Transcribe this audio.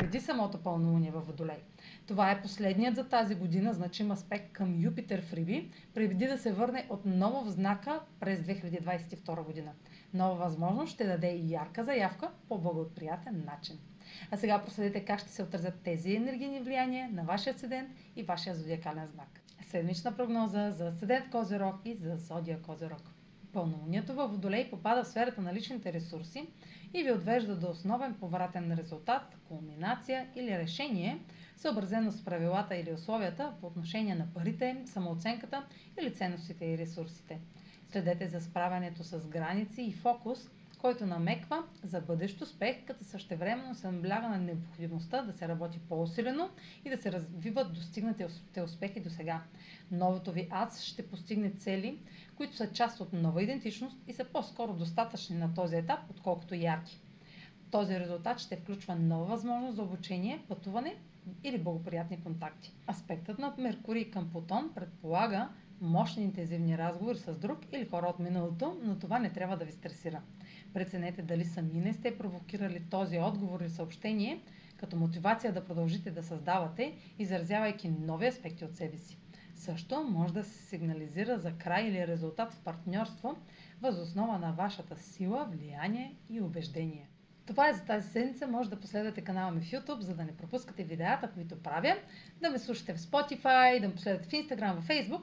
преди самото пълнолуние във Водолей. Това е последният за тази година значим аспект към Юпитер в Риби, преди да се върне отново в знака през 2022 година. Нова възможност ще даде и ярка заявка по благоприятен начин. А сега проследете как ще се отразят тези енергийни влияния на вашия седент и вашия зодиакален знак. Седмична прогноза за седент Козерог и за зодия Козерог. Пълнолунието във Водолей попада в сферата на личните ресурси и ви отвежда до основен повратен резултат, кулминация или решение, съобразено с правилата или условията по отношение на парите, самооценката или ценностите и ресурсите. Следете за справянето с граници и фокус, който намеква за бъдещ успех, като същевременно се набляга на необходимостта да се работи по-усилено и да се развиват достигнатите успехи до сега. Новото ви аз ще постигне цели, които са част от нова идентичност и са по-скоро достатъчни на този етап, отколкото ярки. Този резултат ще включва нова възможност за обучение, пътуване или благоприятни контакти. Аспектът на Меркурий към Плутон предполага мощни интензивни разговори с друг или хора от миналото, но това не трябва да ви стресира. Преценете дали сами не сте провокирали този отговор или съобщение като мотивация да продължите да създавате, изразявайки нови аспекти от себе си. Също може да се сигнализира за край или резултат в партньорство, възоснова на вашата сила, влияние и убеждение. Това е за тази седмица. Може да последвате канала ми в YouTube, за да не пропускате видеята, които правя, да ме слушате в Spotify, да ме последвате в Instagram, в Facebook,